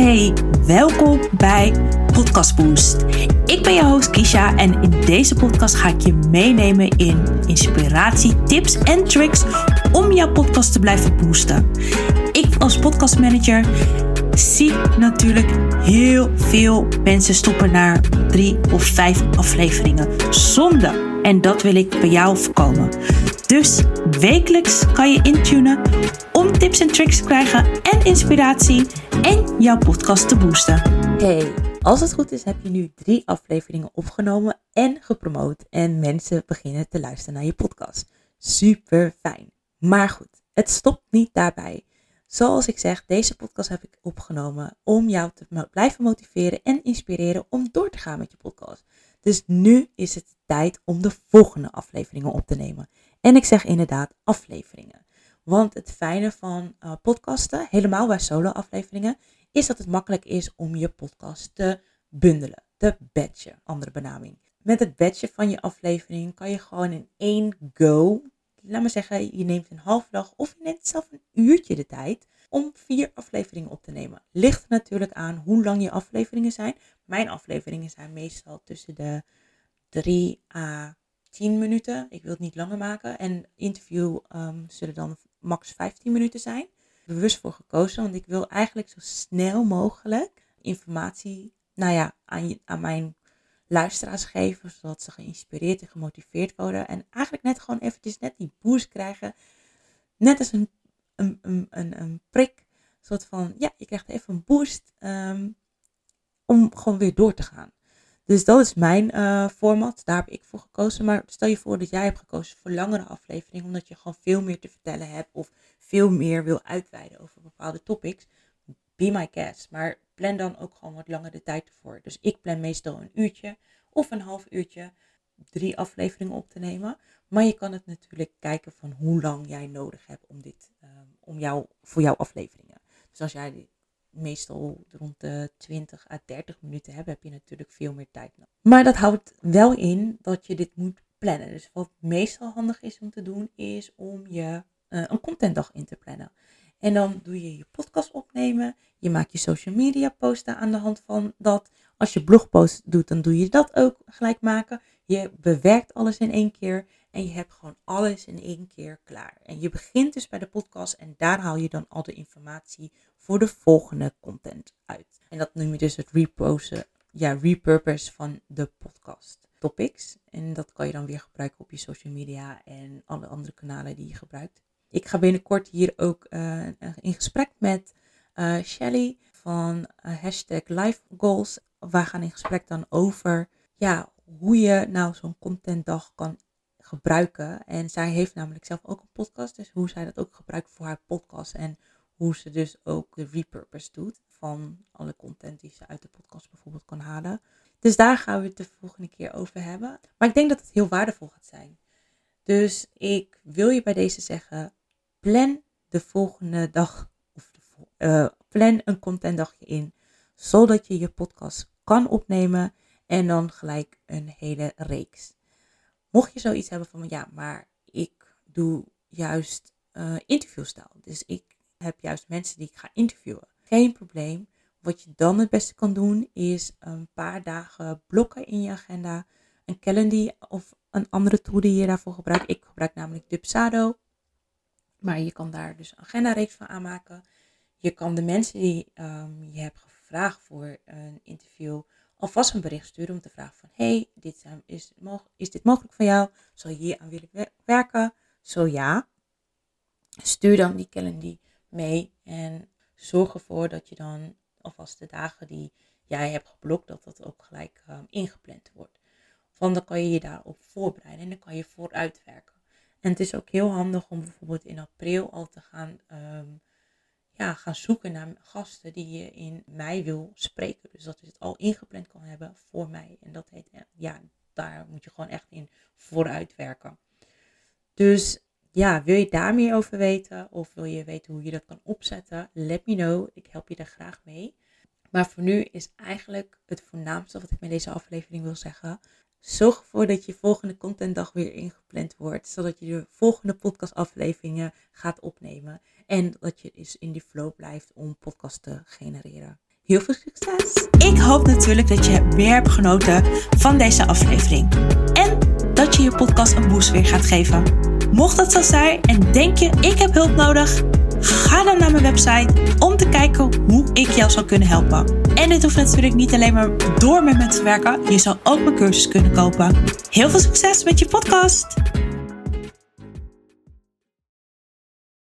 Hey, welkom bij Podcast Boost. Ik ben je host Kisha en in deze podcast ga ik je meenemen in inspiratie, tips en tricks om jouw podcast te blijven boosten. Ik als podcastmanager zie natuurlijk heel veel mensen stoppen naar drie of vijf afleveringen. Zonde. En dat wil ik bij jou voorkomen. Dus wekelijks kan je intunen tips en tricks te krijgen en inspiratie en jouw podcast te boosten. Hey, als het goed is heb je nu drie afleveringen opgenomen en gepromoot en mensen beginnen te luisteren naar je podcast. Super fijn. Maar goed, het stopt niet daarbij. Zoals ik zeg, deze podcast heb ik opgenomen om jou te blijven motiveren en inspireren om door te gaan met je podcast. Dus nu is het tijd om de volgende afleveringen op te nemen. En ik zeg inderdaad afleveringen. Want het fijne van uh, podcasten, helemaal bij solo-afleveringen, is dat het makkelijk is om je podcast te bundelen. Te batchen, andere benaming. Met het batchen van je aflevering kan je gewoon in één go, laat maar zeggen, je neemt een half dag of je neemt zelf een uurtje de tijd om vier afleveringen op te nemen. Ligt natuurlijk aan hoe lang je afleveringen zijn. Mijn afleveringen zijn meestal tussen de 3 à 10 minuten. Ik wil het niet langer maken. En interview um, zullen dan max 15 minuten zijn. Bewust voor gekozen, want ik wil eigenlijk zo snel mogelijk informatie nou ja, aan, aan mijn luisteraars geven, zodat ze geïnspireerd en gemotiveerd worden. En eigenlijk net gewoon eventjes net die boost krijgen. Net als een, een, een, een, een prik. Een soort van, ja, je krijgt even een boost um, om gewoon weer door te gaan. Dus dat is mijn uh, format. Daar heb ik voor gekozen. Maar stel je voor dat jij hebt gekozen voor langere afleveringen. Omdat je gewoon veel meer te vertellen hebt. Of veel meer wil uitweiden over bepaalde topics. Be my guest. Maar plan dan ook gewoon wat langer de tijd ervoor. Dus ik plan meestal een uurtje of een half uurtje. Drie afleveringen op te nemen. Maar je kan het natuurlijk kijken van hoe lang jij nodig hebt om dit, um, om jou, voor jouw afleveringen. Dus als jij meestal rond de 20 à 30 minuten hebben, heb je natuurlijk veel meer tijd nodig. Maar dat houdt wel in dat je dit moet plannen. Dus wat meestal handig is om te doen, is om je uh, een contentdag in te plannen. En dan doe je je podcast opnemen. Je maakt je social media posten aan de hand van dat. Als je blogpost doet, dan doe je dat ook gelijk maken. Je bewerkt alles in één keer. En je hebt gewoon alles in één keer klaar. En je begint dus bij de podcast en daar haal je dan al de informatie voor de volgende content uit. En dat noem je dus het ja, repurpose van de podcast topics. En dat kan je dan weer gebruiken op je social media en alle andere kanalen die je gebruikt. Ik ga binnenkort hier ook uh, in gesprek met uh, Shelly van uh, hashtag Life Goals. We gaan in gesprek dan over ja, hoe je nou zo'n contentdag kan gebruiken. En zij heeft namelijk zelf ook een podcast. Dus hoe zij dat ook gebruikt voor haar podcast. En hoe ze dus ook de repurpose doet van alle content die ze uit de podcast bijvoorbeeld kan halen. Dus daar gaan we het de volgende keer over hebben. Maar ik denk dat het heel waardevol gaat zijn. Dus ik wil je bij deze zeggen, plan de volgende dag of de, uh, plan een contentdagje in, zodat je je podcast kan opnemen en dan gelijk een hele reeks. Mocht je zoiets hebben van ja, maar ik doe juist uh, interviewstijl. Dus ik heb juist mensen die ik ga interviewen. Geen probleem. Wat je dan het beste kan doen is een paar dagen blokken in je agenda. Een calendar of een andere tool die je daarvoor gebruikt. Ik gebruik namelijk Dubsado. Maar je kan daar dus een agenda-reeks van aanmaken. Je kan de mensen die um, je hebt gevraagd voor een interview alvast een bericht sturen om te vragen van... Hey, dit is, is dit mogelijk voor jou? Zou je hier aan willen werken? Zo ja. Stuur dan die calendar mee en zorg ervoor dat je dan alvast de dagen die jij hebt geblokt, dat dat ook gelijk um, ingepland wordt. Want dan kan je je daarop voorbereiden en dan kan je vooruitwerken. En het is ook heel handig om bijvoorbeeld in april al te gaan, um, ja, gaan zoeken naar gasten die je in mei wil spreken. Dus dat je het al ingepland kan hebben voor mei. En dat heet, ja, daar moet je gewoon echt in vooruitwerken. Dus ja, wil je daar meer over weten of wil je weten hoe je dat kan opzetten? Let me know. Ik help je daar graag mee. Maar voor nu is eigenlijk het voornaamste wat ik met deze aflevering wil zeggen. Zorg ervoor dat je volgende contentdag weer ingepland wordt. Zodat je de volgende podcastafleveringen gaat opnemen. En dat je dus in die flow blijft om podcast te genereren. heel veel succes. Ik hoop natuurlijk dat je weer hebt genoten van deze aflevering. En dat je je podcast een boost weer gaat geven. Mocht dat zo zijn en denk je ik heb hulp nodig, ga dan naar mijn website om te kijken hoe ik jou zou kunnen helpen. En dit hoeft natuurlijk niet alleen maar door met me te werken. Je zou ook mijn cursus kunnen kopen. Heel veel succes met je podcast!